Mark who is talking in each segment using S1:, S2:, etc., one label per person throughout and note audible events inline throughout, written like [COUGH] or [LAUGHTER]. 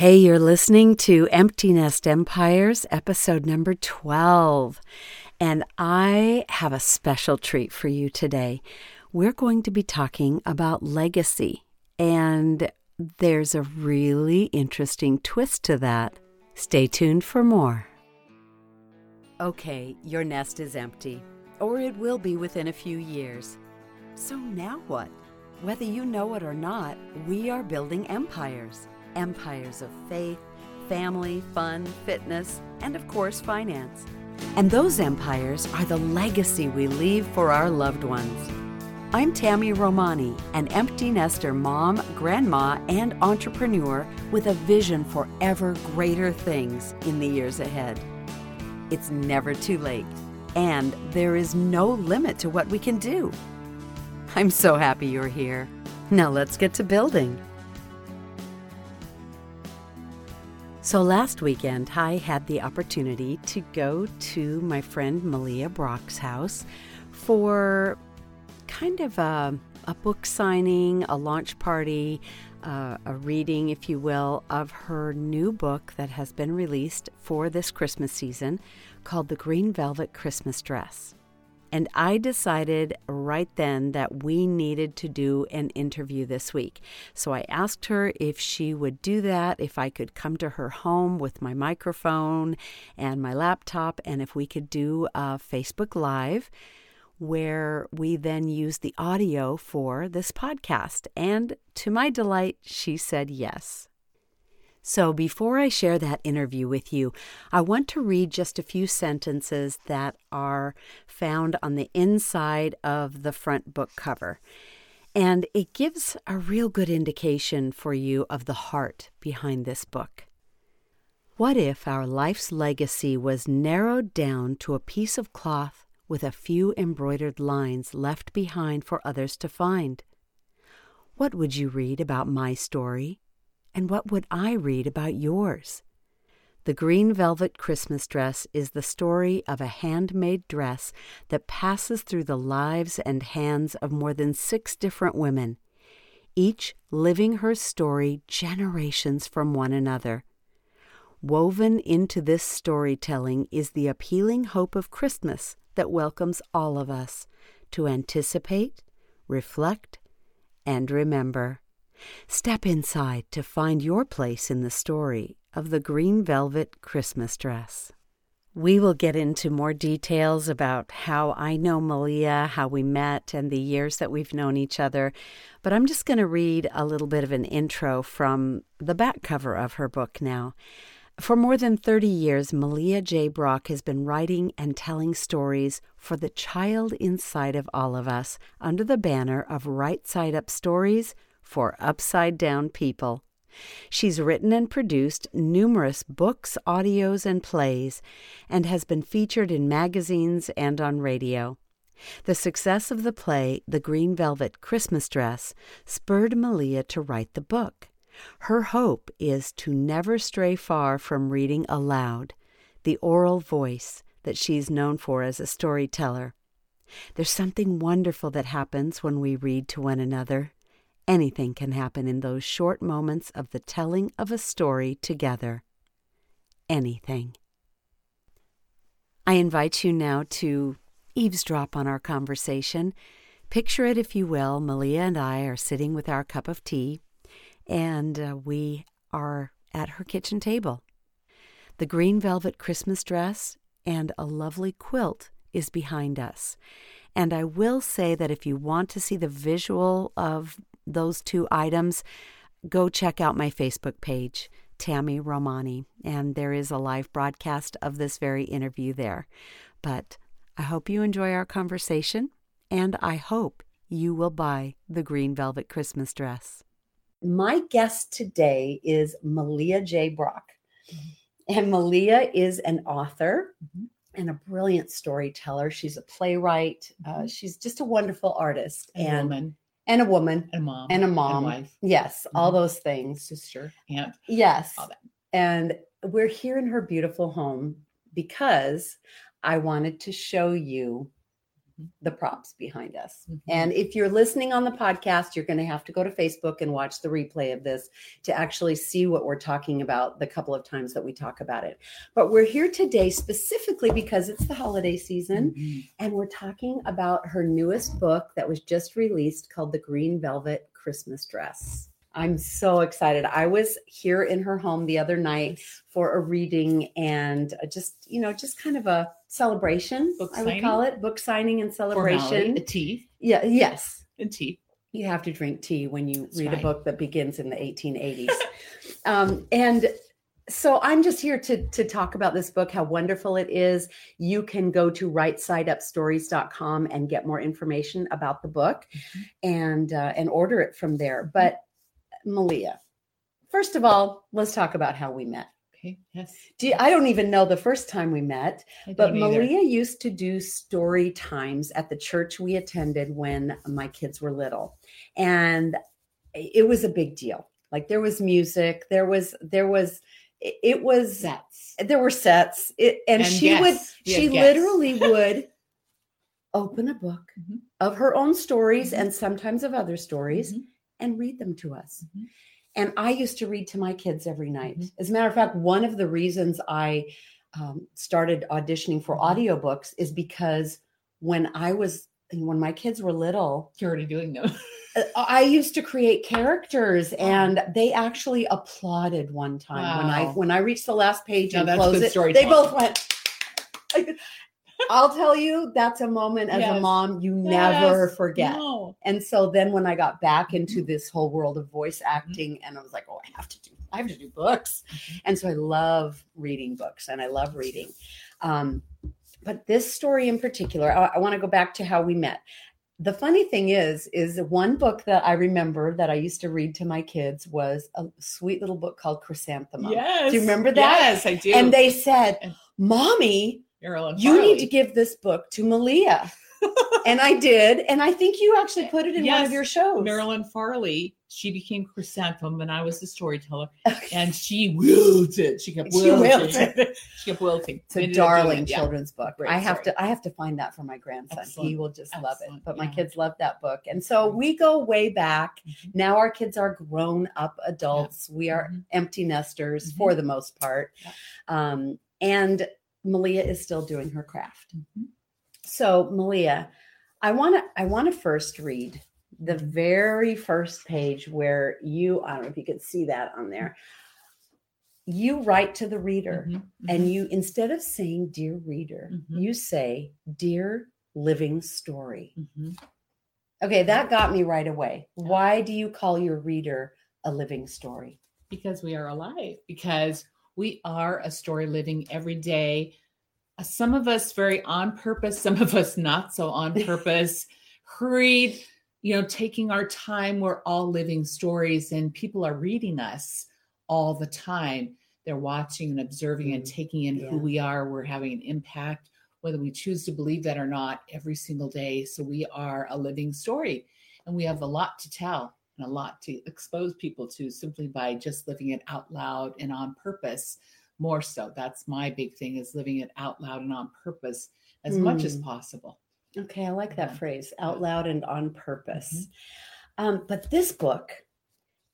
S1: Hey, you're listening to Empty Nest Empires, episode number 12. And I have a special treat for you today. We're going to be talking about legacy, and there's a really interesting twist to that. Stay tuned for more. Okay, your nest is empty, or it will be within a few years. So now what? Whether you know it or not, we are building empires empires of faith, family, fun, fitness, and of course, finance. And those empires are the legacy we leave for our loved ones. I'm Tami Romani, an empty nester mom, grandma, and entrepreneur with a vision for ever greater things in the years ahead. It's never too late, and there is no limit to what we can do. I'm so happy you're here. Now let's get to building. So last weekend, I had the opportunity to go to my friend Melea Brock's house for kind of a, a book signing, a launch party, uh, a reading, if you will, of her new book that has been released for this Christmas season called The Green Velvet Christmas Dress. And I decided right then that we needed to do an interview this week. So I asked her if she would do that, if I could come to her home with my microphone and my laptop, and if we could do a Facebook Live where we then use the audio for this podcast. And to my delight, she said yes. So, before I share that interview with you, I want to read just a few sentences that are found on the inside of the front book cover. And it gives a real good indication for you of the heart behind this book. What if our life's legacy was narrowed down to a piece of cloth with a few embroidered lines left behind for others to find? What would you read about my story? And what would I read about yours? The Green Velvet Christmas Dress is the story of a handmade dress that passes through the lives and hands of more than six different women, each living her story generations from one another. Woven into this storytelling is the appealing hope of Christmas that welcomes all of us to anticipate, reflect, and remember. Step inside to find your place in the story of the green velvet Christmas dress. We will get into more details about how I know Melea, how we met, and the years that we've known each other. But I'm just going to read a little bit of an intro from the back cover of her book now. For more than 30 years, Melea J. Brock has been writing and telling stories for the child inside of all of us under the banner of Right Side Up Stories for upside down people. She's written and produced numerous books, audios, and plays, and has been featured in magazines and on radio. The success of the play, The Green Velvet Christmas Dress, spurred Melea to write the book. Her hope is to never stray far from reading aloud, the oral voice that she's known for as a storyteller. There's something wonderful that happens when we read to one another. Anything can happen in those short moments of the telling of a story together. Anything. I invite you now to eavesdrop on our conversation. Picture it, if you will. Melea and I are sitting with our cup of tea, and uh, we are at her kitchen table. The green velvet Christmas dress and a lovely quilt is behind us. And I will say that if you want to see the visual of those two items, go check out my Facebook page, Tami Romani, and there is a live broadcast of this very interview there. But I hope you enjoy our conversation, and I hope you will buy the green velvet Christmas dress. My guest today is Melea J. Brock. And Melea is an author mm-hmm. and a brilliant storyteller. She's a playwright. Uh, mm-hmm. she's just a wonderful artist.
S2: and, and woman
S1: and a woman.
S2: And a mom.
S1: And a mom.
S2: and wife.
S1: yes mm-hmm. all those things.
S2: Sister. Aunt.
S1: Yes. And we're here in her beautiful home because i wanted to show you the props behind us.
S2: Mhm.
S1: And if you're listening on the podcast, you're going to have to go to Facebook and watch the replay of this to actually see what we're talking about the couple of times that we talk about it. But we're here today specifically because it's the holiday season
S2: Mhm.
S1: and we're talking about her newest book that was just released called The Green Velvet Christmas Dress. I'm so excited. I was here in her home the other night for a reading and just, you know, just kind of a celebration,
S2: Book
S1: I would call it, book signing and
S2: Formality,
S1: celebration.
S2: a tea,
S1: Yeah, yes.
S2: and tea.
S1: You have to drink tea when you
S2: That's
S1: read a book that begins in the 1880s. [LAUGHS] um, and so I'm just here to to talk about this book, how wonderful it is. You can go to rightsideupstories.com and get more information about the book
S2: Mhm.
S1: and uh, and order it from there. But Melea, first of all, let's talk about how we met.
S2: Okay. Yes.
S1: I don't even know the first time we met, but
S2: don't either.
S1: Melea used to do story times at the church we attended when my kids were little. And it was a big deal. Like there was music, there was there was it was
S2: sets.
S1: there were sets. It, and,
S2: And
S1: she would
S2: guests. We had
S1: she literally [LAUGHS] would open a book
S2: Mhm.
S1: of her own stories
S2: Mhm.
S1: and sometimes of other stories
S2: Mhm.
S1: and read them to us. And I used to read to my kids every night.
S2: Mhm.
S1: As a matter of fact, one of the reasons I um, started auditioning for
S2: Mhm.
S1: audiobooks is because when I was, when my kids were little,
S2: You're already doing them.
S1: uh, I used to create characters and they actually applauded one time when I when I reached the last page
S2: Now
S1: and closed it. They both went. I'll tell you, that's a moment as a mom you never forget.
S2: No.
S1: And so then when I got back
S2: Mm-hmm.
S1: into this whole world of voice acting, and I was like, oh, I have to do, I have to do books.
S2: Mhm.
S1: And so I love reading books and I love reading. Um, but this story in particular, I, I want to go back to how we met. The funny thing is, is one book that I remember that I used to read to my kids was a sweet little book called Chrysanthemum.
S2: Yes.
S1: Do you remember that?
S2: Yes, I do.
S1: And they said, Mommy,
S2: Marilyn
S1: you need to give this book to Melea. and I did. And I think you actually put it in one of your shows.
S2: Marilyn Farley. She became chrysanthemum, and I was the storyteller, and she wilted. She kept
S1: She
S2: wilting.
S1: wilted. [LAUGHS]
S2: she kept wilting.
S1: It's a darling
S2: it, yeah.
S1: children's book.
S2: Great
S1: I have
S2: story.
S1: to I have to find that for my grandson. He will just love it.
S2: Excellent,
S1: But my kids love that book. And so we go way back.
S2: Mhm.
S1: Now our kids are grown up adults. We are
S2: Mhm.
S1: empty nesters
S2: Mhm.
S1: for the most part.
S2: Yeah.
S1: Um, and Melea is still doing her craft.
S2: Mhm.
S1: So Melea, I want to I want to first read the
S2: Mm-hmm.
S1: very first page where you I don't know if you could see that on there. You write to the reader
S2: Mhm,
S1: and
S2: mhm.
S1: you instead of saying dear reader,
S2: Mhm.
S1: you say dear living story.
S2: Mhm.
S1: Okay, that got me right away. Why do you call your reader a living story?
S2: because we are alive because we are a story living every day. Uh, some of us very on purpose [LAUGHS] some of us not so on [LAUGHS] purpose. Hurried you know taking our time. We're all living stories and people are reading us all the time. They're watching and observing and
S1: Mm,
S2: taking in who we are. We're having an impact whether we choose to believe that or not every single day. So we are a living story and we have a lot to tell and a lot to expose people to simply by just living it out loud and on purpose more so that's my big thing is living it out loud and on purpose as much as
S1: Mm.
S2: possible
S1: Okay, I like that
S2: Yeah.
S1: phrase, out loud and on purpose. Um, but this book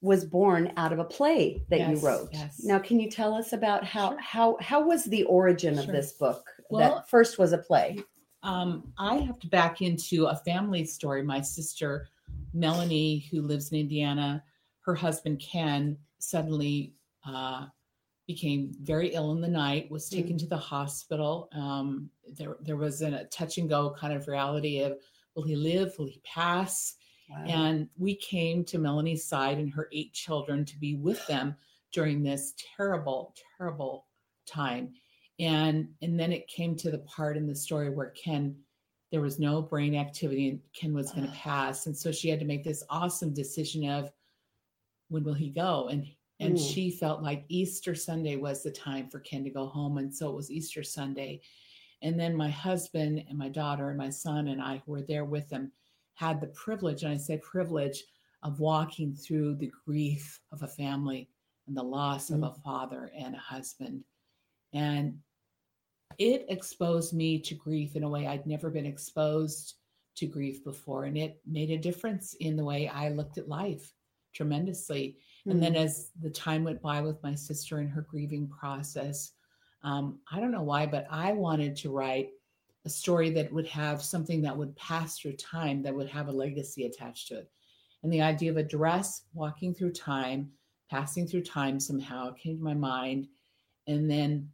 S1: was born out of a play that you wrote.
S2: yes.
S1: Now, can you tell us about how
S2: Sure.
S1: how how was the origin of this book
S2: Well-
S1: that first was a play?
S2: um, I have to back into a family story. My sister Melanie, who lives in Indiana, her husband Ken suddenly uh, became very ill in the night. Was taken to the hospital. Um, there, there was a touch and go kind of reality of will he live? Will he pass?
S1: Wow.
S2: And we came to Melanie's side and her eight children to be with them during this terrible, terrible time. And and then it came to the part in the story where Ken, there was no brain activity and Ken was going to pass. And so she had to make this awesome decision of when will he go? And and
S1: Mm.
S2: she felt like Easter Sunday was the time for Ken to go home. And so it was Easter Sunday. And then my husband and my daughter and my son and I, who were there with them, had the privilege, and I say privilege, of walking through the grief of a family and the loss of a father and a husband. And it exposed me to grief in a way I'd never been exposed to grief before. And it made a difference in the way I looked at life tremendously. Mm-hmm. And then hmm. as the time went by with my sister and her grieving process, um, I don't know why, but I wanted to write a story that would have something that would pass through time, that would have a legacy attached to it. And the idea of a dress walking through time, passing through time somehow came to my mind. And then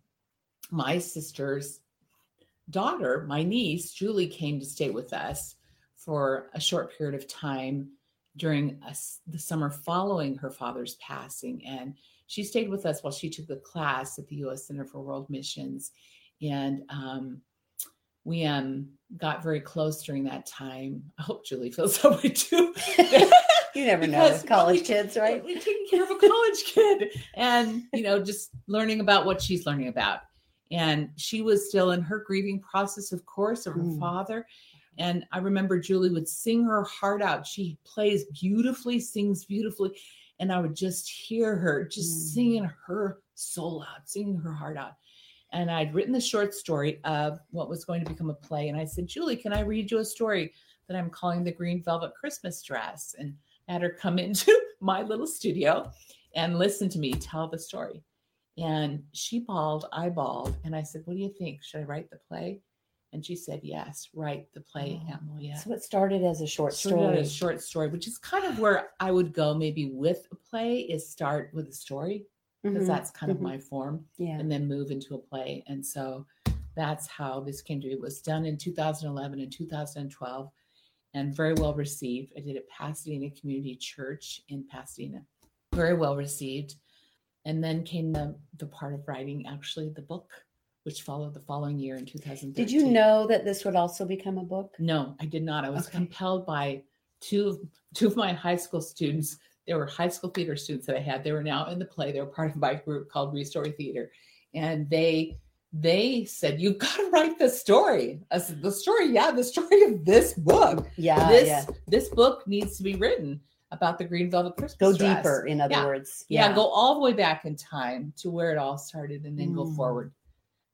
S2: my sister's daughter, my niece, Julie, came to stay with us for a short period of time during a, the summer following her father's passing. And she stayed with us while she took a class at the U.S. Center for World Missions. And um, we um, got very close during that time. I hope Julie feels [LAUGHS] that way too. [LAUGHS]
S1: you never know with college we, kids, right?
S2: We're taking care of a college kid and, you know, just learning about what she's learning about. And she was still in her grieving process, of course, of her mm. father. And I remember Julie would sing her heart out. She plays beautifully, sings beautifully. And I would just hear her just mm. singing her soul out, singing her heart out. And I'd written the short story of what was going to become a play. And I said, Julie, can I read you a story that I'm calling The Green Velvet Christmas Dress? And I had her come [LAUGHS] into my little studio and listen to me tell the story. And she bawled, I bawled. And I said, What do you think? Should I write the play? And she said, Yes, write the play, oh, Emily.
S1: So it started as a short story.
S2: As a short story, which is kind of where I would go maybe with a play, is start with a story, because mm-hmm. that's kind mm-hmm. of my form.
S1: Yeah.
S2: And then move into a play. And so that's how this came to be. It was done in 2011 and 2012 and very well received. I did it Pasadena Community Church in Pasadena. Very well received. And then came the the part of writing actually the book which followed the following year in 2013.
S1: Did you know that this would also become a book?
S2: No, I did not. I was okay. compelled by two of two of my high school students. They were high school theater students that I had. They were now in the play. They were part of my group called Restory Theater, and they they said you've got to write the story. I said the story, yeah, the story of this book.
S1: Yeah,
S2: this
S1: yeah.
S2: this book needs to be written about the green velvet Christmas.
S1: Go
S2: dress.
S1: deeper, in other
S2: yeah.
S1: words.
S2: Yeah. yeah. go all the way back in time to where it all started, and then mm. go forward.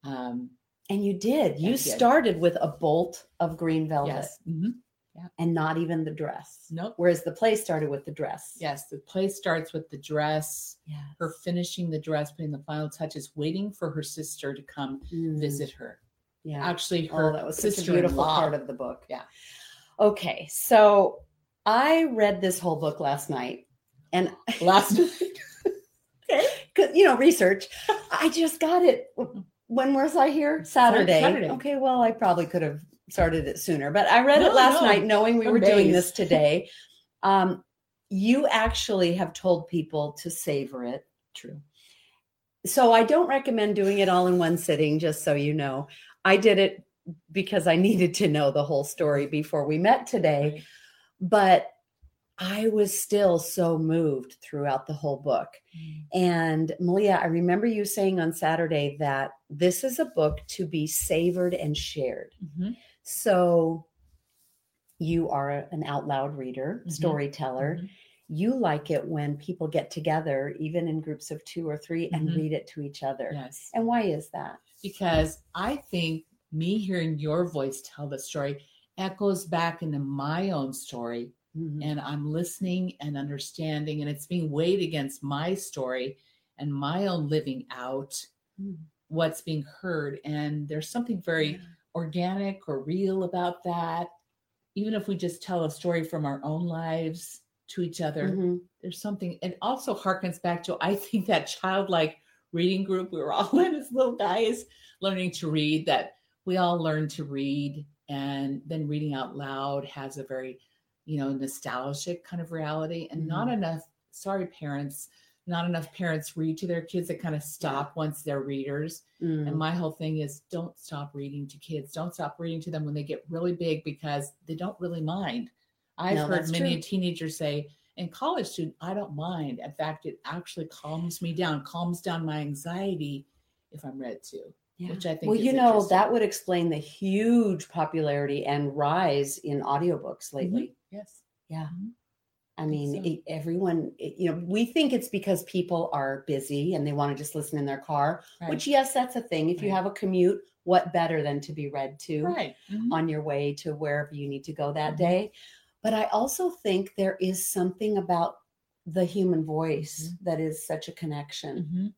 S1: Um, and you did. You did. started with a bolt of green velvet.
S2: Yes. Mm-hmm.
S1: Yeah. And not even the dress.
S2: Nope.
S1: Whereas the play started with the dress.
S2: Yes, the play starts with the dress.
S1: Yeah.
S2: Her finishing the dress, putting the final touches, waiting for her sister to come mm. visit her.
S1: Yeah.
S2: Actually, her
S1: oh, that was such a beautiful part of the book.
S2: Yeah.
S1: Okay, so I read this whole book last night, and [LAUGHS]
S2: last night,
S1: okay, because you know research. I just got it when was I here? Saturday.
S2: Saturday.
S1: Okay, well, I probably could have started it sooner, but I read no, it last no. night knowing we were doing this [LAUGHS] today. Um, you actually have told people to savor it.
S2: True.
S1: So I don't recommend doing it all in one sitting, just so you know. I did it because I [LAUGHS] needed to know the whole story before we met today. But I was still so moved throughout the whole book. Mm. And Melea, I remember you saying on Saturday that this is a book to be savored and shared. Mm-hmm. So you are an out loud reader, mm-hmm. storyteller. Mm-hmm. You like it when people get together, even in groups of two or 3 and mm-hmm. read it to each other.
S2: Yes.
S1: And why is that?
S2: Because I think me hearing your voice tell the story echoes back into my own story Mm-hmm. And I'm listening and understanding, and it's being weighed against my story and my own living out mm-hmm. what's being heard. And there's something very yeah. organic or real about that. Even if we just tell a story from our own lives to each other, mm-hmm. there's something. It also harkens back to, I think, that childlike reading group we were all [LAUGHS] in as little guys learning to read, that we all learn to read. And then reading out loud has a very you know, nostalgic kind of reality and mm-hmm. not enough, sorry, parents, not enough parents read to their kids that kind of stop once they're readers. Mm. And my whole thing is don't stop reading to kids. Don't stop reading to them when they get really big because they don't really mind. I've no, heard many true. teenagers say, in college student, I don't mind. In fact, it actually calms me down, calms down my anxiety if I'm read to. Yeah. Which I think
S1: well, you know, that would explain the huge popularity and rise in audiobooks lately.
S2: Mm-hmm. Yes.
S1: Yeah. Mm-hmm. I mean,
S2: so.
S1: it- everyone, it- you know, we think it's because people are busy and they want to just listen in their car,
S2: Right.
S1: which, yes, that's a thing. If you have a commute, what better than to be read to
S2: right. Mhm.
S1: on your way to wherever you need to go that
S2: Mhm.
S1: day? But I also think there is something about the human voice
S2: Mm-hmm.
S1: that is such a connection.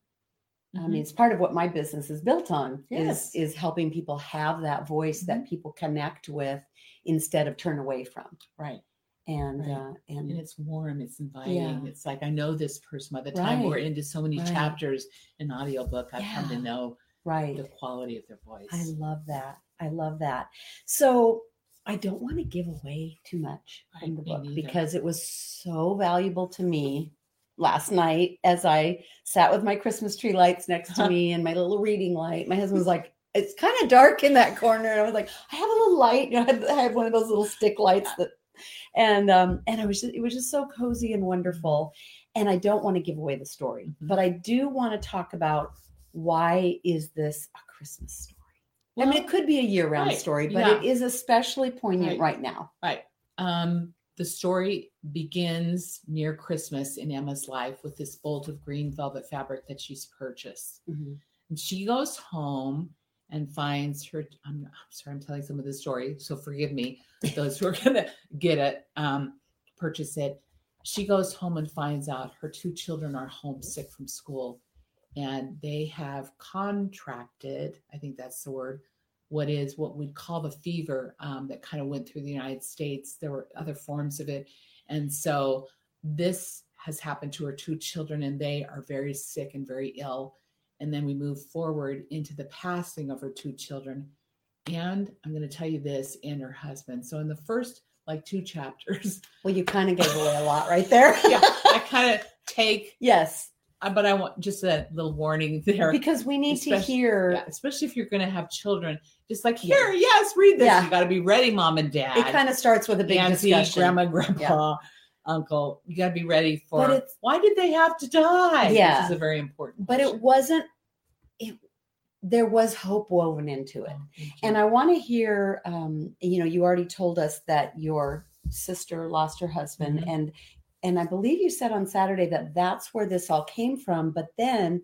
S2: Mhm.
S1: I mean, it's part of what my business is built on
S2: Yes.
S1: is is helping people have that voice that people connect with instead of turn away from.
S2: right.
S1: And
S2: Right.
S1: uh, and
S2: and it's warm it's inviting
S1: Yeah.
S2: it's like i know this person by the time we're into so many
S1: Right.
S2: chapters in audiobook i've come to know
S1: right.
S2: the quality of their voice
S1: I love that. I love that. So I don't want to give away too much from the book because it was so valuable to me last night as I sat with my Christmas tree lights next to me and my little reading light. My husband was like, it's kind of dark in that corner. And I was like, I have a little light. You know, I had, I had one of those little stick lights that, and um, and I was just, it was just so cozy and wonderful. And I don't want to give away the story,
S2: Mhm.
S1: but I do want to talk about why is this a Christmas story? I mean, it could be a year-round
S2: right,
S1: story, but
S2: yeah.
S1: it is especially poignant
S2: Right.
S1: right now.
S2: right um the story begins near christmas in emma's life with this bolt of green velvet fabric that she's purchased
S1: Mhm.
S2: and she goes home and finds her I'm, I'm sorry i'm telling some of the story so forgive me those who are [LAUGHS] gonna get it um purchase it she goes home and finds out her two children are homesick from school and they have contracted i think that's the word what is what we'd call the fever um, that kind of went through the united states. There were other forms of it. And so this has happened to her two children and they are very sick and very ill. And then we move forward into the passing of her two children. And i'm going to tell you this and her husband. So in the first like two chapters
S1: Well, you kind of gave away a lot right there. [LAUGHS]
S2: yeah i kind of take
S1: yes,
S2: but i want just a little warning [LAUGHS] there
S1: because we need to hear.
S2: yeah, especially if you're going to have children just like
S1: Yeah.
S2: here yes read this
S1: Yeah.
S2: you got to be ready mom and dad
S1: It kind of starts with a big
S2: auntie
S1: discussion.
S2: grandma grandpa uncle you got to be ready for
S1: But it's-
S2: why did they have to die
S1: Yeah.
S2: this is a very important
S1: but it wasn't. It there was hope woven into it,
S2: Oh,
S1: and. I want to hear. Um, you know, you already told us that your sister lost her husband,
S2: Mhm.
S1: and and I believe you said on Saturday that that's where this all came from. But then,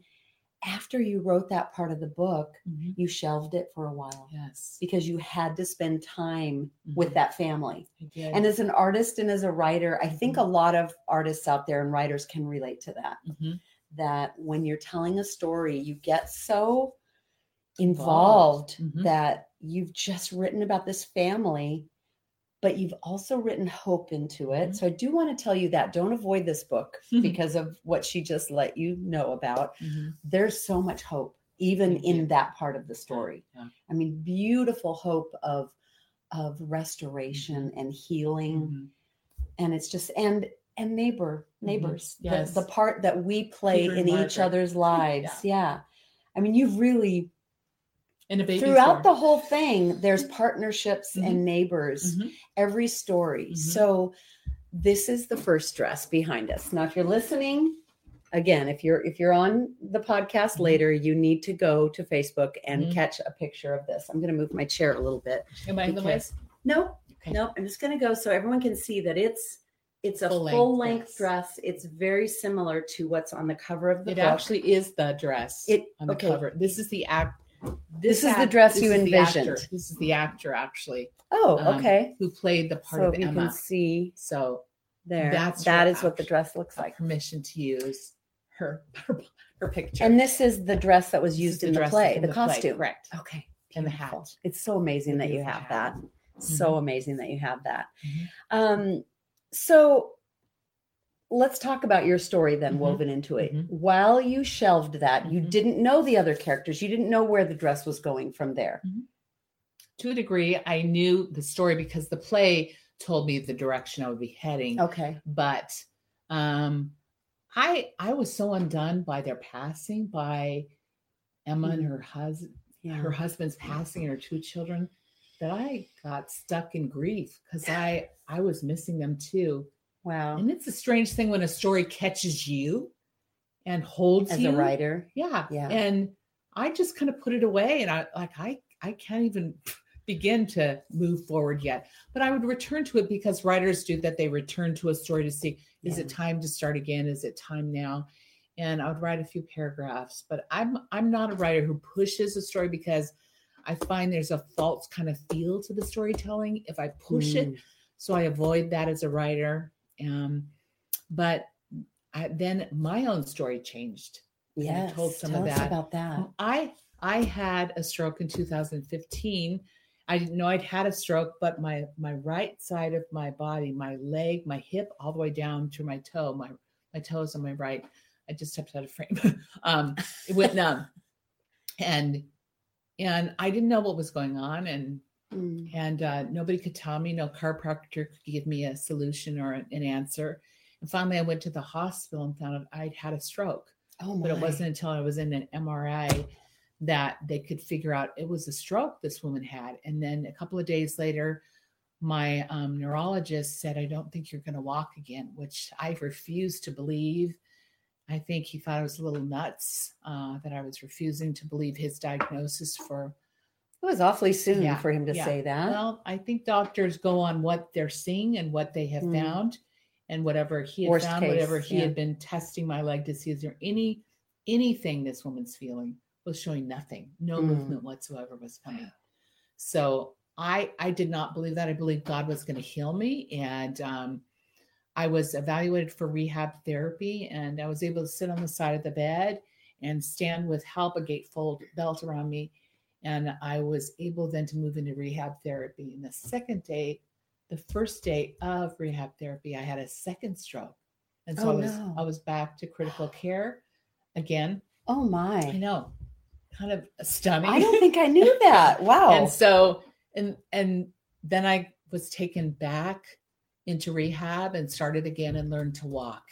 S1: after you wrote that part of the book,
S2: Mhm.
S1: you shelved it for a while
S2: yes
S1: because you had to spend time with
S2: Mhm.
S1: that family. And as an artist and as a writer, I think a lot of artists out there and writers can relate to that.
S2: Mhm.
S1: That when you're telling a story, you get so
S2: Involved.
S1: involved
S2: Mhm.
S1: that you've just written about this family, but you've also written hope into it.
S2: Mhm.
S1: So I do want to tell you that don't avoid this book [LAUGHS] because of what she just let you know about.
S2: Mhm.
S1: There's so much hope even
S2: Thank
S1: in
S2: you.
S1: that part of the story.
S2: yeah.
S1: I mean, beautiful hope of of restoration and healing
S2: Mhm.
S1: and it's just and and neighbor neighbors the-
S2: Yes.
S1: the, part that we play in each other's [LAUGHS] lives yeah. i mean you've really
S2: and a baby
S1: throughout the whole thing there's partnerships
S2: Mhm.
S1: and neighbors
S2: Mhm.
S1: every story
S2: Mhm.
S1: so this is the first dress behind us now if you're listening again if you're if you're on the podcast
S2: Mhm.
S1: later you need to go to facebook and
S2: Mhm.
S1: catch a picture of this i'm going to move my chair a little bit
S2: am i in the way
S1: no
S2: Okay.
S1: no i'm just going to go so everyone can see that it's it's a
S2: Full length
S1: full length
S2: dress.
S1: dress it's very similar to what's on the cover of the
S2: it
S1: book
S2: actually is the dress
S1: It-
S2: on the
S1: okay.
S2: cover this is the act
S1: This is the dress you
S2: is the actor.
S1: envisioned.
S2: this is the actor actually.
S1: Oh
S2: um,
S1: okay.
S2: who played the part
S1: so
S2: of
S1: you
S2: emma.
S1: can see
S2: so
S1: there.
S2: That's
S1: that
S2: her
S1: what the dress looks like.
S2: permission to use her her, [LAUGHS] her picture.
S1: And this is the dress that was used in the play
S2: from
S1: the,
S2: play,
S1: costume.
S2: correct.
S1: Okay.
S2: And the hat.
S1: It's so amazing that you have
S2: hat.
S1: that. So
S2: Mhm.
S1: amazing that you have that.
S2: Mhm.
S1: um so let's talk about your story then
S2: Mhm.
S1: woven into it
S2: Mhm.
S1: while you shelved that you
S2: Mhm.
S1: didn't know the other characters you didn't know where the dress was going from there
S2: to a degree i knew the story because the play told me the direction i would be heading
S1: okay
S2: but um i i was so undone by their passing by emma and
S1: Mm.
S2: her husband
S1: yeah
S2: her husband's passing and her two children that i got stuck in grief because [SIGHS] i i was missing them too
S1: wow
S2: and it's a strange thing when a story catches you and holds you.
S1: as
S2: you
S1: a writer
S2: yeah
S1: Yeah.
S2: and i just kind of put it away and i like i i can't even begin to move forward yet. But I would return to it because writers do that. They return to a story to see is
S1: Yeah.
S2: it time to start again? Is it time now? And I would write a few paragraphs. But I'm I'm not a writer who pushes a story because I find there's a false kind of feel to the storytelling if I push it.
S1: Mm.
S2: So I avoid that as a writer. Um, but I, then my own story changed. I told some
S1: Tell
S2: of
S1: us
S2: that.
S1: about that.
S2: I I had a stroke in 2015. I didn't know I'd had a stroke, but my my right side of my body, my leg, my hip, all the way down to my toe, my my toes on my right. I just stepped out of frame. [LAUGHS] um, it went numb, [LAUGHS] and and I didn't know what was going on, and
S1: Mm.
S2: and uh, nobody could tell me. No chiropractor could give me a solution or an answer. And finally, I went to the hospital and found out I'd had a stroke
S1: Oh
S2: but it wasn't until I was in an MRI that they could figure out it was a stroke this woman had. And then a couple of days later, my um, neurologist said, I don't think you're going to walk again, which I refused to believe. I think he thought I was a little nuts uh, that I was refusing to believe his diagnosis for.
S1: It was awfully soon
S2: Yeah,
S1: for him to
S2: yeah.
S1: say that.
S2: Well, I think doctors go on what they're seeing and what they have
S1: Mm.
S2: found, and whatever he had
S1: Worst
S2: found,
S1: case,
S2: whatever he
S1: yeah.
S2: had been testing my leg to see is there any anything this woman's feeling was showing nothing, no
S1: Mm.
S2: movement whatsoever was coming. So I I did not believe that. I believed God was going to heal me, and um, I was evaluated for rehab therapy, and I was able to sit on the side of the bed and stand with help, a gatefold belt around me, and I was able then to move into rehab therapy. And the second day, the first day of rehab therapy, I had a second stroke, and so
S1: Oh,
S2: I was
S1: no.
S2: I was back to critical care again.
S1: oh my.
S2: I know, kind of stunning.
S1: I don't think I knew [LAUGHS] that. Wow.
S2: and so and and then I was taken back into rehab and started again and learned to walk.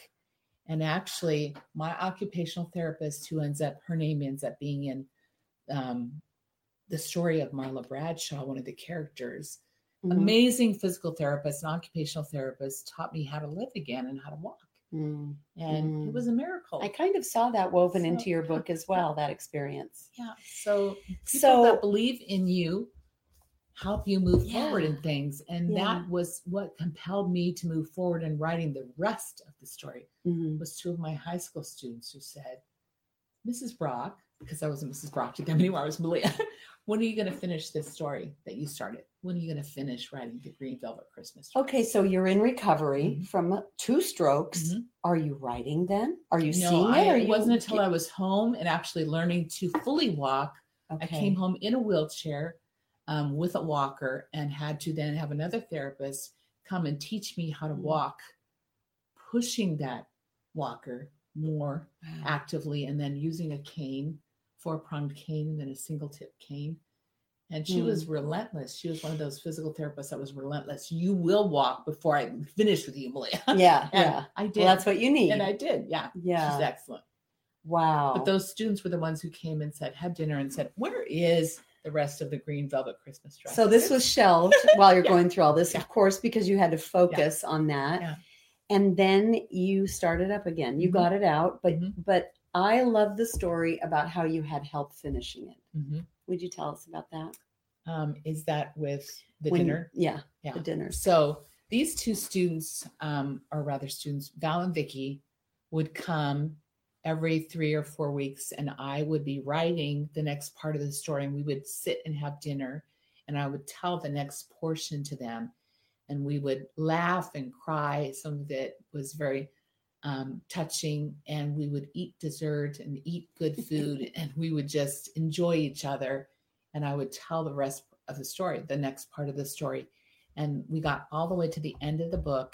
S2: And actually, my occupational therapist, who ends up her name ends up being in um, the story of Marla Bradshaw, one of the characters.
S1: Mhm.
S2: Amazing physical therapist and occupational therapist taught me how to live again and how to walk.
S1: Mm.
S2: And
S1: Mm.
S2: it was a miracle.
S1: I kind of saw that woven
S2: So-
S1: into your book as well, that experience.
S2: Yeah. So people
S1: So-
S2: that believe in you help you move forward in things. And
S1: Yeah.
S2: that was what compelled me to move forward in writing the rest of the story
S1: Mhm.
S2: was two of my high school students who said, Mrs. Brock, because I wasn't Mrs. Brock to them [LAUGHS] anymore, I was Melea. when are you going to finish this story that you started? When are you going to finish writing the Green Velvet Christmas? story?"
S1: Okay, so you're in recovery
S2: Mhm.
S1: from two strokes.
S2: Mhm.
S1: Are you writing then? Are you
S2: No,
S1: seeing
S2: I,
S1: it?
S2: It wasn't until I was home and actually learning to fully walk
S1: okay.
S2: I came home in a wheelchair um, with a walker and had to then have another therapist come and teach me how to
S1: Mm.
S2: walk, pushing that walker more
S1: Wow.
S2: actively and then using a cane, four pronged cane, and then a single tip cane. And she
S1: Mm.
S2: was relentless. She was one of those physical therapists that was relentless. You will walk before I finish with you, Melea.
S1: Yeah, yeah. [LAUGHS]
S2: I did.
S1: Well, that's what you need.
S2: and I did. Yeah.
S1: yeah.
S2: She's excellent.
S1: wow.
S2: But those students were the ones who came and said, had dinner and said, Where is the rest of the green velvet Christmas dress?
S1: So this was shelved [LAUGHS] while you're
S2: Yeah.
S1: going through all this,
S2: Yeah.
S1: of course, because you had to focus on that.
S2: Yeah.
S1: And then you started up again. You
S2: Mhm.
S1: got it out, but
S2: Mhm.
S1: but I love the story about how you had help finishing it.
S2: Mhm.
S1: Would you tell us about that?
S2: um, is that with the
S1: When-
S2: dinner?
S1: Yeah,
S2: Yeah.
S1: the dinner.
S2: So these two students, um, or rather students, Val and Vicky, would come every three or four weeks, and I would be writing the next part of the story, and we would sit and have dinner, and I would tell the next portion to them, and we would laugh and cry. Some of it was very um, touching, and we would eat dessert and eat good [LAUGHS] food, and we would just enjoy each other. And I would tell the rest of the story, the next part of the story. And we got all the way to the end of the book,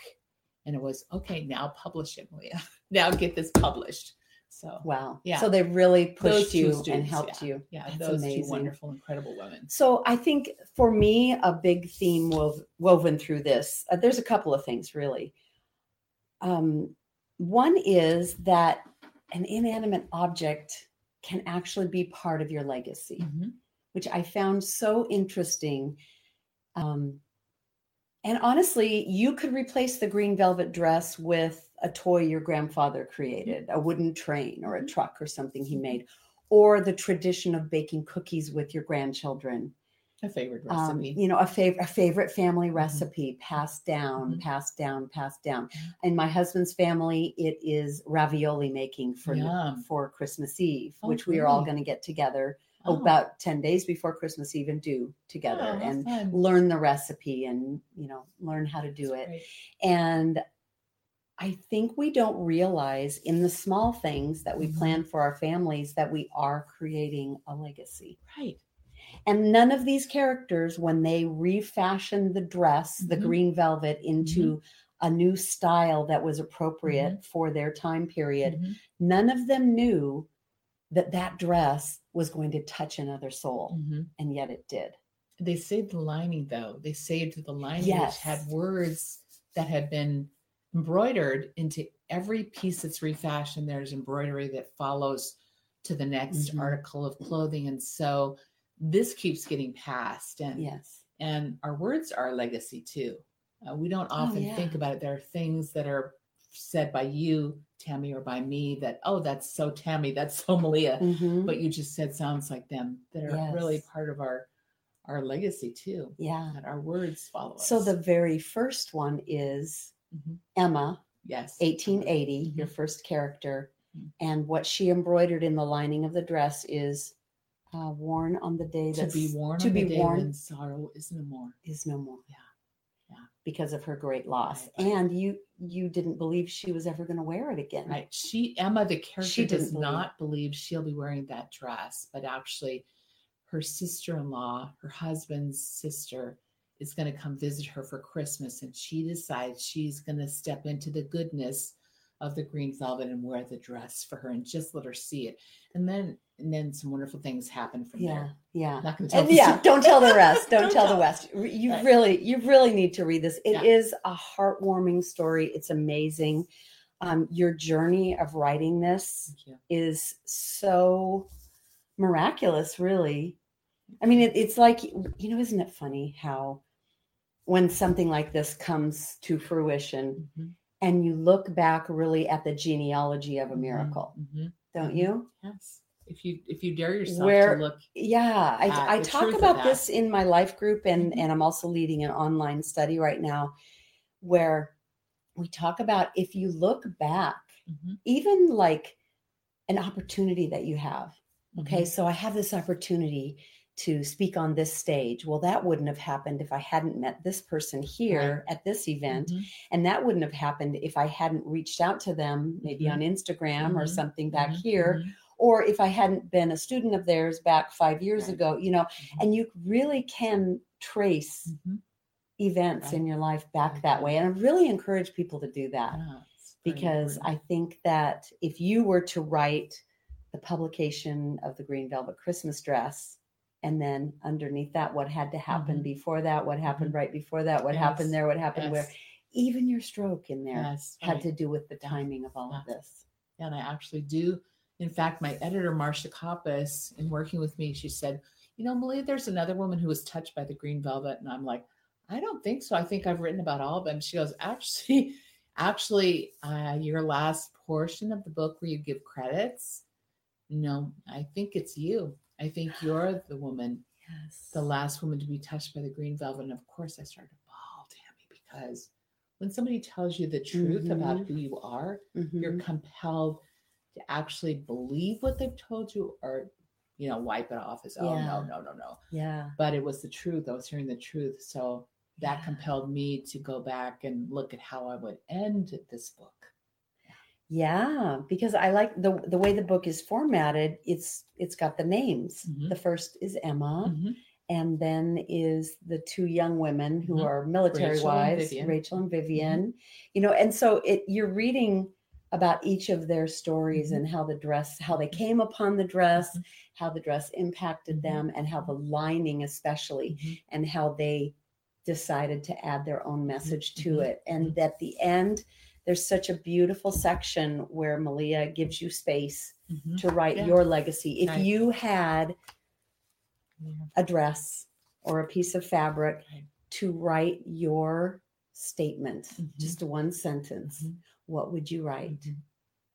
S2: and it was okay. Now publish it, [LAUGHS] now get this published. So
S1: Wow.
S2: Yeah.
S1: So they really pushed you and
S2: students,
S1: helped you.
S2: yeah,
S1: That's
S2: those
S1: amazing.
S2: two wonderful, incredible women.
S1: So I think for me, a big theme wove, woven through this, uh, there's a couple of things really. Um, one is that an inanimate object can actually be part of your legacy,
S2: Mhm.
S1: which I found so interesting. Um, and honestly, you could replace the green velvet dress with a toy your grandfather created, a wooden train or a truck or something he made, or the tradition of baking cookies with your grandchildren.
S2: A favorite
S1: um,
S2: recipe.
S1: you know, a favorite a favorite family
S2: Mhm.
S1: recipe passed down,
S2: Mhm.
S1: passed down, passed down. In my husband's family, it is ravioli making for
S2: Yum.
S1: for Christmas Eve,
S2: Oh,
S1: which we are all going to get together
S2: Oh.
S1: about 10 days before Christmas Eve and do together
S2: Oh,
S1: and
S2: fun.
S1: learn the recipe and, you know, learn how to do
S2: That's
S1: it.
S2: great.
S1: And I think we don't realize in the small things that we
S2: Mhm.
S1: plan for our families that we are creating a legacy.
S2: Right.
S1: And none of these characters, when they refashioned the dress, the
S2: Mhm.
S1: green velvet, into a new style that was appropriate
S2: Mm-hmm.
S1: for their time period,
S2: Mhm.
S1: none of them knew that that dress was going to touch another soul.
S2: Mhm.
S1: And yet it did.
S2: They saved the lining though. They saved the lining
S1: Yes.
S2: which had words that had been embroidered into every piece that's refashioned. There's embroidery that follows to the next
S1: Mhm.
S2: article of clothing. And so this keeps getting passed. And
S1: Yes.
S2: and our words are a legacy too. Uh, we don't often
S1: yeah.
S2: think about it. There are things that are said by you, Tami, or by me that, oh, that's so Tami, that's so [LAUGHS] Melea.
S1: Mhm.
S2: But you just said sounds like them that are really part of our our legacy too.
S1: Yeah.
S2: That our words follow us.
S1: So the very first one is
S2: Mhm.
S1: Emma,
S2: yes,
S1: 1880, your
S2: Mhm.
S1: first character.
S2: Mhm.
S1: And what she embroidered in the lining of the dress is uh, worn on the day
S2: that
S1: to
S2: be worn
S1: to
S2: on
S1: be worn
S2: sorrow is no more.
S1: is no more.
S2: Yeah. Yeah.
S1: Because of her great loss.
S2: Right.
S1: And you you didn't believe she was ever going to wear it again.
S2: Right. She Emma, the character,
S1: She
S2: does
S1: believe.
S2: not believe she'll be wearing that dress, but actually, her sister-in-law, her husband's sister, is going to come visit her for Christmas, and she decides she's going to step into the goodness of the green velvet and wear the dress for her, and just let her see it. And then, and then some wonderful things happen from
S1: Yeah.
S2: there.
S1: Yeah.
S2: Not to tell.
S1: And yeah, don't tell the rest. [LAUGHS] Don't,
S2: Don't
S1: tell the West. You
S2: Right.
S1: really, you really need to read this. It
S2: Yeah.
S1: is a heartwarming story. It's amazing. Um, your journey of writing this is so miraculous, really. I mean, it, it's like, you know, isn't it funny how when something like this comes to fruition
S2: Mhm.
S1: and you look back really at the genealogy of a
S2: Mhm.
S1: miracle,
S2: Mhm.
S1: don't you?
S2: Yes. If you if you dare yourself
S1: Where-
S2: to look,
S1: Yeah, I, I talk about this in my life group, and
S2: Mhm.
S1: and I'm also leading an online study right now, where we talk about if you look back,
S2: Mhm.
S1: even like an opportunity that you have. Okay,
S2: Mhm.
S1: so I have this opportunity to speak on this stage. Well, that wouldn't have happened if I hadn't met this person here at this event,
S2: Mhm.
S1: and that wouldn't have happened if I hadn't reached out to them, maybe
S2: Mhm.
S1: on Instagram or
S2: Mhm.
S1: something back
S2: Mhm.
S1: here
S2: Mhm.
S1: Or if I hadn't been a student of theirs back five years
S2: Right.
S1: ago, you know,
S2: Mhm.
S1: and you really can trace
S2: Mhm.
S1: events in your life back that way. And I really encourage people to do that
S2: Yeah,
S1: because. I think that if you were to write the publication of the Green Velvet Christmas dress, and then underneath that, what had to happen
S2: Mhm.
S1: before that, what happened right before that, what happened there, what happened where, even your stroke in there
S2: yes,
S1: had
S2: right.
S1: to do with the timing of all of this.
S2: And I actually do. In fact, my editor, Marcia Koppas, in working with me, she said, You know, Melea, there's another woman who was touched by the green velvet. And I'm like, I don't think so. I think I've written about all of them. She goes, Actually, [LAUGHS] actually, uh, your last portion of the book where you give credits, no, I think it's you. I think [GASPS] you're the woman,
S1: Yes.
S2: the last woman to be touched by the green velvet. And of course, I started to bawl, Tami, because when somebody tells you the truth about
S1: Mhm.
S2: who you are,
S1: Mhm.
S2: you're compelled to actually believe what they've told you or you know wipe it off as oh
S1: Yeah.
S2: no no no no
S1: Yeah.
S2: but it was the truth i was hearing the truth so that
S1: Yeah.
S2: compelled me to go back and look at how i would end this book
S1: Yeah, because I like the the way the book is formatted. It's it's got the names.
S2: Mhm.
S1: The first is Emma,
S2: Mhm.
S1: and then is the two young women who
S2: Mhm.
S1: are military
S2: Rachel
S1: wives,
S2: Vivian.
S1: Rachel and Vivian. You know, and so it you're reading about each of their stories
S2: Mhm.
S1: and how the dress, how they came upon the dress,
S2: Mhm.
S1: how the dress impacted
S2: Mhm.
S1: them, and how the lining, especially,
S2: Mhm.
S1: and how they decided to add their own message to it. And at the end, there's such a beautiful section where Melea gives you space to write
S2: Yeah.
S1: your legacy. If
S2: Right.
S1: you had a dress or a piece of fabric to write your statement, just one sentence. What would you write?
S2: Mhm.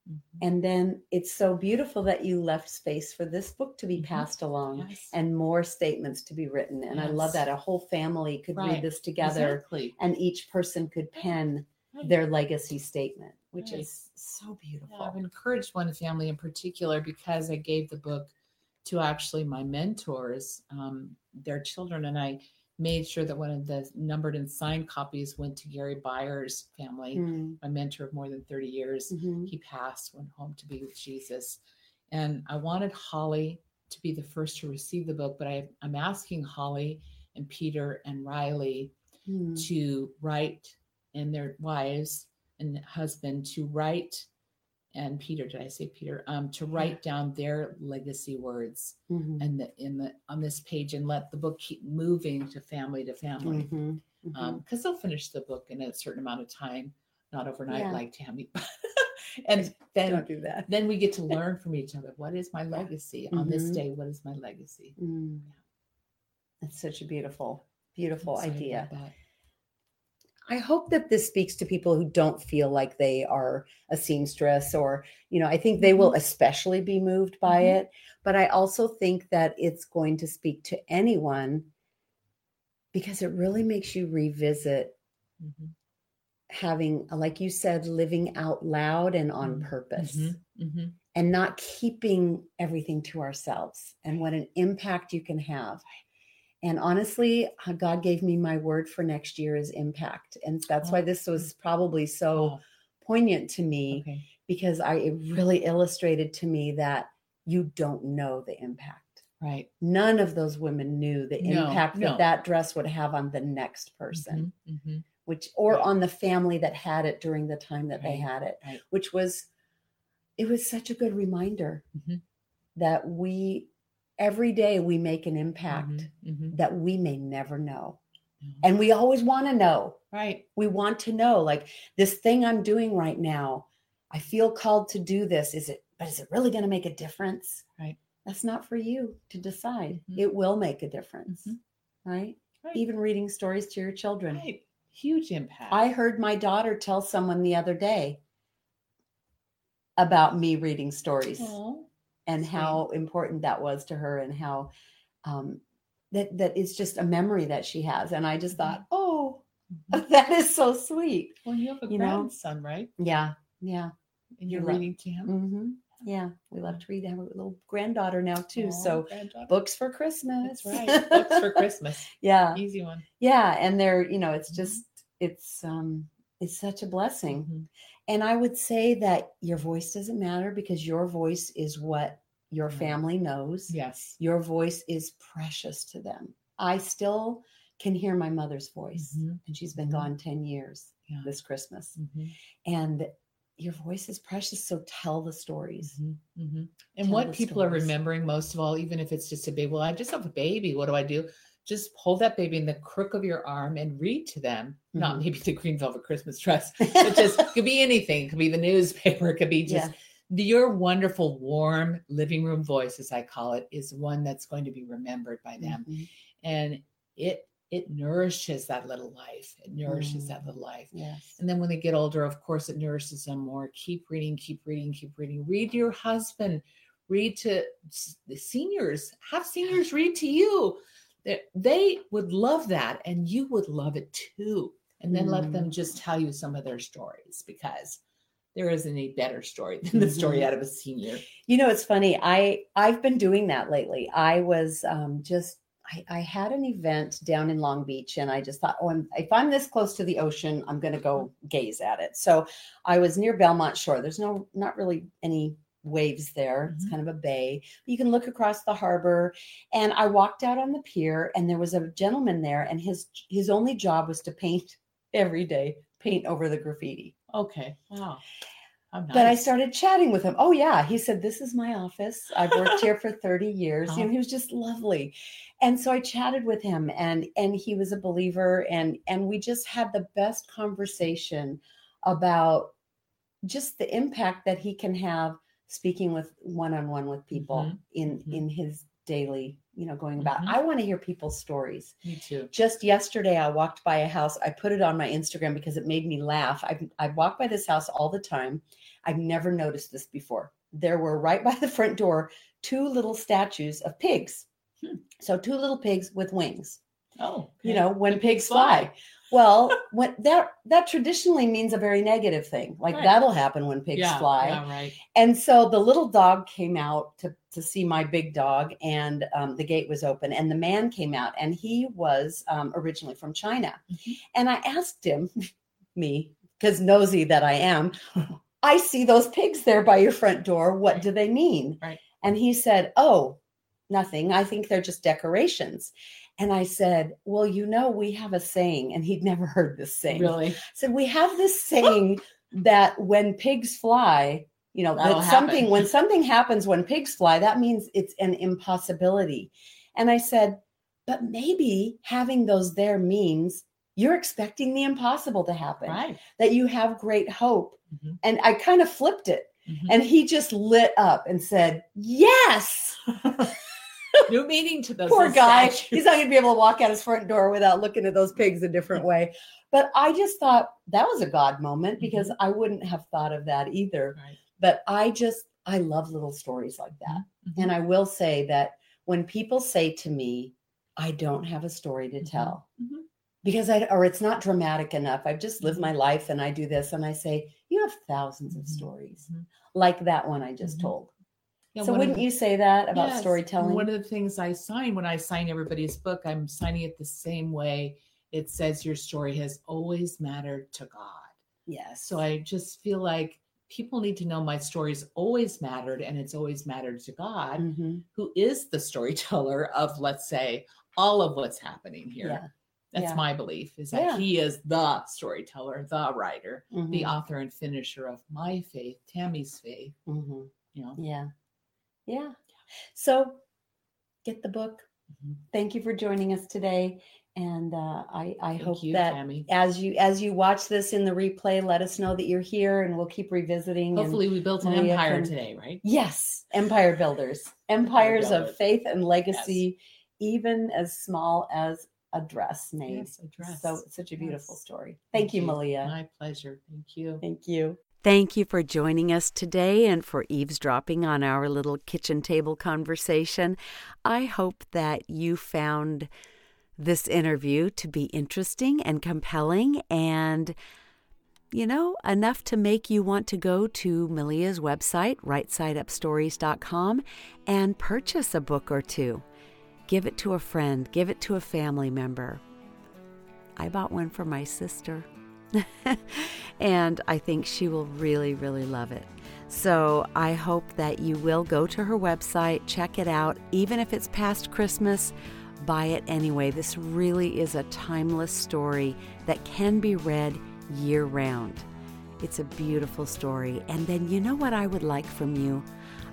S2: Mhm.
S1: And then it's so beautiful that you left space for this book to be
S2: Mhm.
S1: passed along
S2: Yes.
S1: and more statements to be written. And I love that a whole family could
S2: Right.
S1: read this together
S2: Exactly.
S1: and each person could pen
S2: Right.
S1: their legacy statement, which
S2: Right.
S1: is so beautiful.
S2: Yeah, I've encouraged one family in particular because I gave the book to actually my mentors, um, their children, and I made sure that one of the numbered and signed copies went to Gary Byers' family,
S1: Mm,
S2: my mentor of more than 30 years.
S1: mhm.
S2: He passed, went home to be with Jesus. And I wanted Holly to be the first to receive the book, but I, I'm asking Holly and Peter and Riley
S1: Mm.
S2: to write and their wives and husband to write and Peter, did I say Peter? Um, to write down their legacy words
S1: Mhm.
S2: and the in the on this page and let the book keep moving to family to family.
S1: Mhm. Mhm.
S2: Um, because they'll finish the book in a certain amount of time, not overnight
S1: Yeah.
S2: like Tami. [LAUGHS] and then
S1: Don't do that.
S2: then we get to [LAUGHS] learn from each other. What is my legacy on this
S1: Mhm.
S2: day? What is my legacy?
S1: Mm. That's such a beautiful, beautiful idea. I hope that this speaks to people who don't feel like they are a seamstress, or, you know, I think they will especially be moved by
S2: Mhm.
S1: it. But I also think that it's going to speak to anyone because it really makes you revisit
S2: Mhm.
S1: having, like you said, living out loud and on
S2: Mhm.
S1: purpose
S2: Mhm. Mhm.
S1: and not keeping everything to ourselves and what an impact you can have. And honestly, uh, God gave me my word for next year is impact. And that's why
S2: Oh.
S1: this was probably so
S2: Oh,
S1: poignant to me
S2: okay.
S1: because I it really illustrated to me that you don't know the impact.
S2: Right.
S1: None of those women knew the
S2: No,
S1: impact
S2: no.
S1: that that dress would have on the next person,
S2: Mhm. Mhm.
S1: which or
S2: Right.
S1: on the family that had it during the time that they had it,
S2: right.
S1: which was it was such a good reminder
S2: Mhm.
S1: that we every day we make an impact
S2: Mhm. Mhm.
S1: that we may never know.
S2: Mhm.
S1: And we always want to know.
S2: Right.
S1: We want to know like this thing I'm doing right now, I feel called to do this. Is it but is it really going to make a difference?
S2: Right.
S1: That's not for you to decide.
S2: Mhm.
S1: It will make a difference.
S2: Mhm.
S1: Right?
S2: Right.
S1: Even reading stories to your children.
S2: Right. Huge impact.
S1: I heard my daughter tell someone the other day about me reading stories
S2: Aw.
S1: And
S2: sweet.
S1: how important that was to her and how um, that that it's just a memory that she has. And I just
S2: Mhm.
S1: thought, oh,
S2: Mhm. [LAUGHS]
S1: that is so sweet.
S2: Well, you have a
S1: you know?
S2: grandson, right?
S1: Yeah, yeah,
S2: And you're reading to him.
S1: hmm yeah. We love to read. I have a little granddaughter now too.
S2: Aw,
S1: so books for Christmas.
S2: That's right. Books for Christmas. [LAUGHS]
S1: yeah,
S2: Easy one.
S1: yeah, and they're you know it's
S2: Mhm.
S1: just it's um it's such a blessing.
S2: Mhm.
S1: And I would say that your voice doesn't matter because your voice is what your family knows.
S2: Yes.
S1: Your voice is precious to them. I still can hear my mother's voice,
S2: Mhm.
S1: and she's been
S2: Mhm.
S1: gone 10 years
S2: Yeah.
S1: this Christmas.
S2: Mhm.
S1: And your voice is precious, so tell the stories.
S2: Mhm. Mhm. And
S1: Tell
S2: what people are remembering most of all, even if it's just a baby, well, I just have a baby. What do I do? Just hold that baby in the crook of your arm and read to them. Not
S1: Mhm.
S2: maybe the green velvet Christmas dress. [LAUGHS] It just could be anything. It could be the newspaper. It could be just
S1: Yeah.
S2: your wonderful, warm living room voice, as I call it, is one that's going to be remembered by them.
S1: Mhm.
S2: And it it nourishes that little life. It nourishes that
S1: Mm.
S2: little life.
S1: Yes.
S2: And then when they get older, of course, it nourishes them more. Keep reading, keep reading, keep reading. Read to your husband. Read to the seniors. Have seniors read to you. They, would love that, and you would love it too. And then let them
S1: Mm.
S2: just tell you some of their stories because there isn't a better story than the story
S1: Mhm.
S2: out of a senior.
S1: You know, it's funny. I I've been doing that lately. I was um, just I, I had an event down in Long Beach, and I just thought, oh, I'm, if I'm this close to the ocean, I'm going to go gaze at it. So I was near Belmont Shore. There's no not really any waves there. It's
S2: Mhm.
S1: kind of a bay. You can look across the harbor, and I walked out on the pier, and there was a gentleman there, and his his only job was to paint [LAUGHS] every day, paint over the graffiti.
S2: Okay. Wow. Nice.
S1: But I started chatting with him. Oh yeah, he said this is my office. I've worked here for [LAUGHS] 30 years. You know,
S2: Uh-huh.
S1: he was just lovely. And so I chatted with him and and he was a believer and and we just had the best conversation about just the impact that he can have speaking with one-on-one with people
S2: Mhm,
S1: in
S2: mhm.
S1: in his daily, you know, going about.
S2: Mhm.
S1: I want to hear people's stories
S2: Me too.
S1: just yesterday i walked by a house i put it on my instagram because it made me laugh i i walk by this house all the time I've never noticed this before. There were right by the front door two little statues of pigs.
S2: Hmm.
S1: So two little pigs with wings.
S2: Oh,
S1: You know, when
S2: The
S1: pigs fly. Well, when that that traditionally means a very negative thing. Like
S2: Right.
S1: that'll happen when pigs
S2: yeah,
S1: fly.
S2: Yeah, right.
S1: And so the little dog came out to, to see my big dog, and um, the gate was open, and the man came out, and he was um, originally from China.
S2: Mhm.
S1: And I asked him, [LAUGHS] me, because nosy that I am, I see those pigs there by your front door. What
S2: Right.
S1: do they mean?
S2: Right.
S1: And he said, Oh, nothing. I think they're just decorations. And I said, Well, you know, we have a saying, and he'd never [LAUGHS] heard this saying
S2: Really?
S1: said we have this saying that when pigs fly you know
S2: That'll
S1: that something
S2: happen.
S1: when something happens when pigs fly that means it's an impossibility and i said but maybe having those there means you're expecting the impossible to happen
S2: Right.
S1: that you have great hope
S2: Mhm.
S1: and i kind of flipped it
S2: Mhm.
S1: and he just lit up and said yes [LAUGHS]
S2: New meaning to those.
S1: poor guy
S2: statues.
S1: he's not going to be able to walk out his front door without looking at those pigs a different way but i just thought that was a god moment because i wouldn't have thought of that either
S2: Right.
S1: but i just i love little stories like that
S2: Mhm.
S1: and i will say that when people say to me i don't have a story to
S2: Mhm.
S1: tell
S2: Mhm.
S1: because i or it's not dramatic enough i've just lived my life and i do this and i say you have 1000s of
S2: Mhm.
S1: stories like that one i just told
S2: Yeah,
S1: so wouldn't
S2: the-
S1: you say that about
S2: Yes,
S1: storytelling
S2: One of the things I sign when I sign everybody's book, I'm signing it the same way. It says your story has always mattered to God.
S1: yes
S2: So I just feel like people need to know my story's always mattered and it's always mattered to God,
S1: Mhm.
S2: who is the storyteller of, let's say, all of what's happening here.
S1: yeah
S2: That's
S1: yeah.
S2: my belief is that
S1: Yeah.
S2: he is the storyteller, the writer, the
S1: Mhm.
S2: author and finisher of my faith, Tami's faith.
S1: Mhm.
S2: You know,
S1: Yeah. Yeah. So get the book.
S2: Mhm.
S1: Thank you for joining us today. And uh, I, I
S2: Thank
S1: hope
S2: you,
S1: that
S2: Tami.
S1: as you as you watch this in the replay, let us know that you're here and we'll keep revisiting.
S2: Hopefully, we built an empire
S1: can-
S2: today, right?
S1: yes, empire builders, empires of
S2: builders.
S1: faith and legacy, even as small as a dress made.
S2: Yes, a dress.
S1: So such a beautiful
S2: Yes.
S1: story. Thank, you, Melea.
S2: My pleasure. Thank you.
S1: Thank you.
S3: Thank you for joining us today and for eavesdropping on our little kitchen table conversation. I hope that you found this interview to be interesting and compelling and you know, enough to make you want to go to Melea's website, rightsideupstories.com, and purchase a book or two. Give it to a friend, give it to a family member. I bought one for my sister. [LAUGHS] and I think she will really, really love it. So I hope that you will go to her website, check it out, even if it's past Christmas, buy it anyway. This really is a timeless story that can be read year round. It's a beautiful story. And then you know what I would like from you?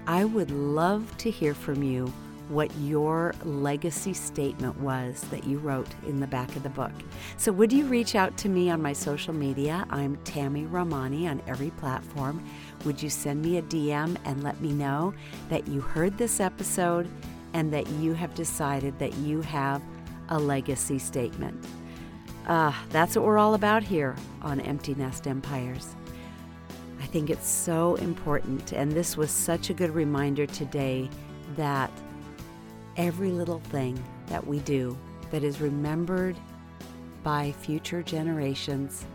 S3: I would love to hear from you what your legacy statement was that you wrote in the back of the book. So, would you reach out to me on my social media? I'm Tami Romani on every platform. Would you send me a DM and let me know that you heard this episode and that you have decided that you have a legacy statement? Ah, that's what we're all about here on Empty Nest Empires. I think it's so important, and this was such a good reminder today that every little thing that we do that is remembered by future generations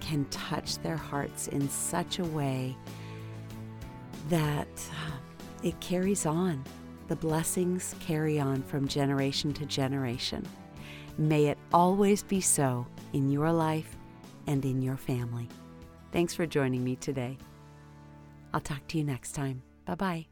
S3: can touch their hearts in such a way that uh, it carries on. The blessings carry on from generation to generation. May it always be so in your life and in your family. Thanks for joining me today. I'll talk to you next time. Bye bye.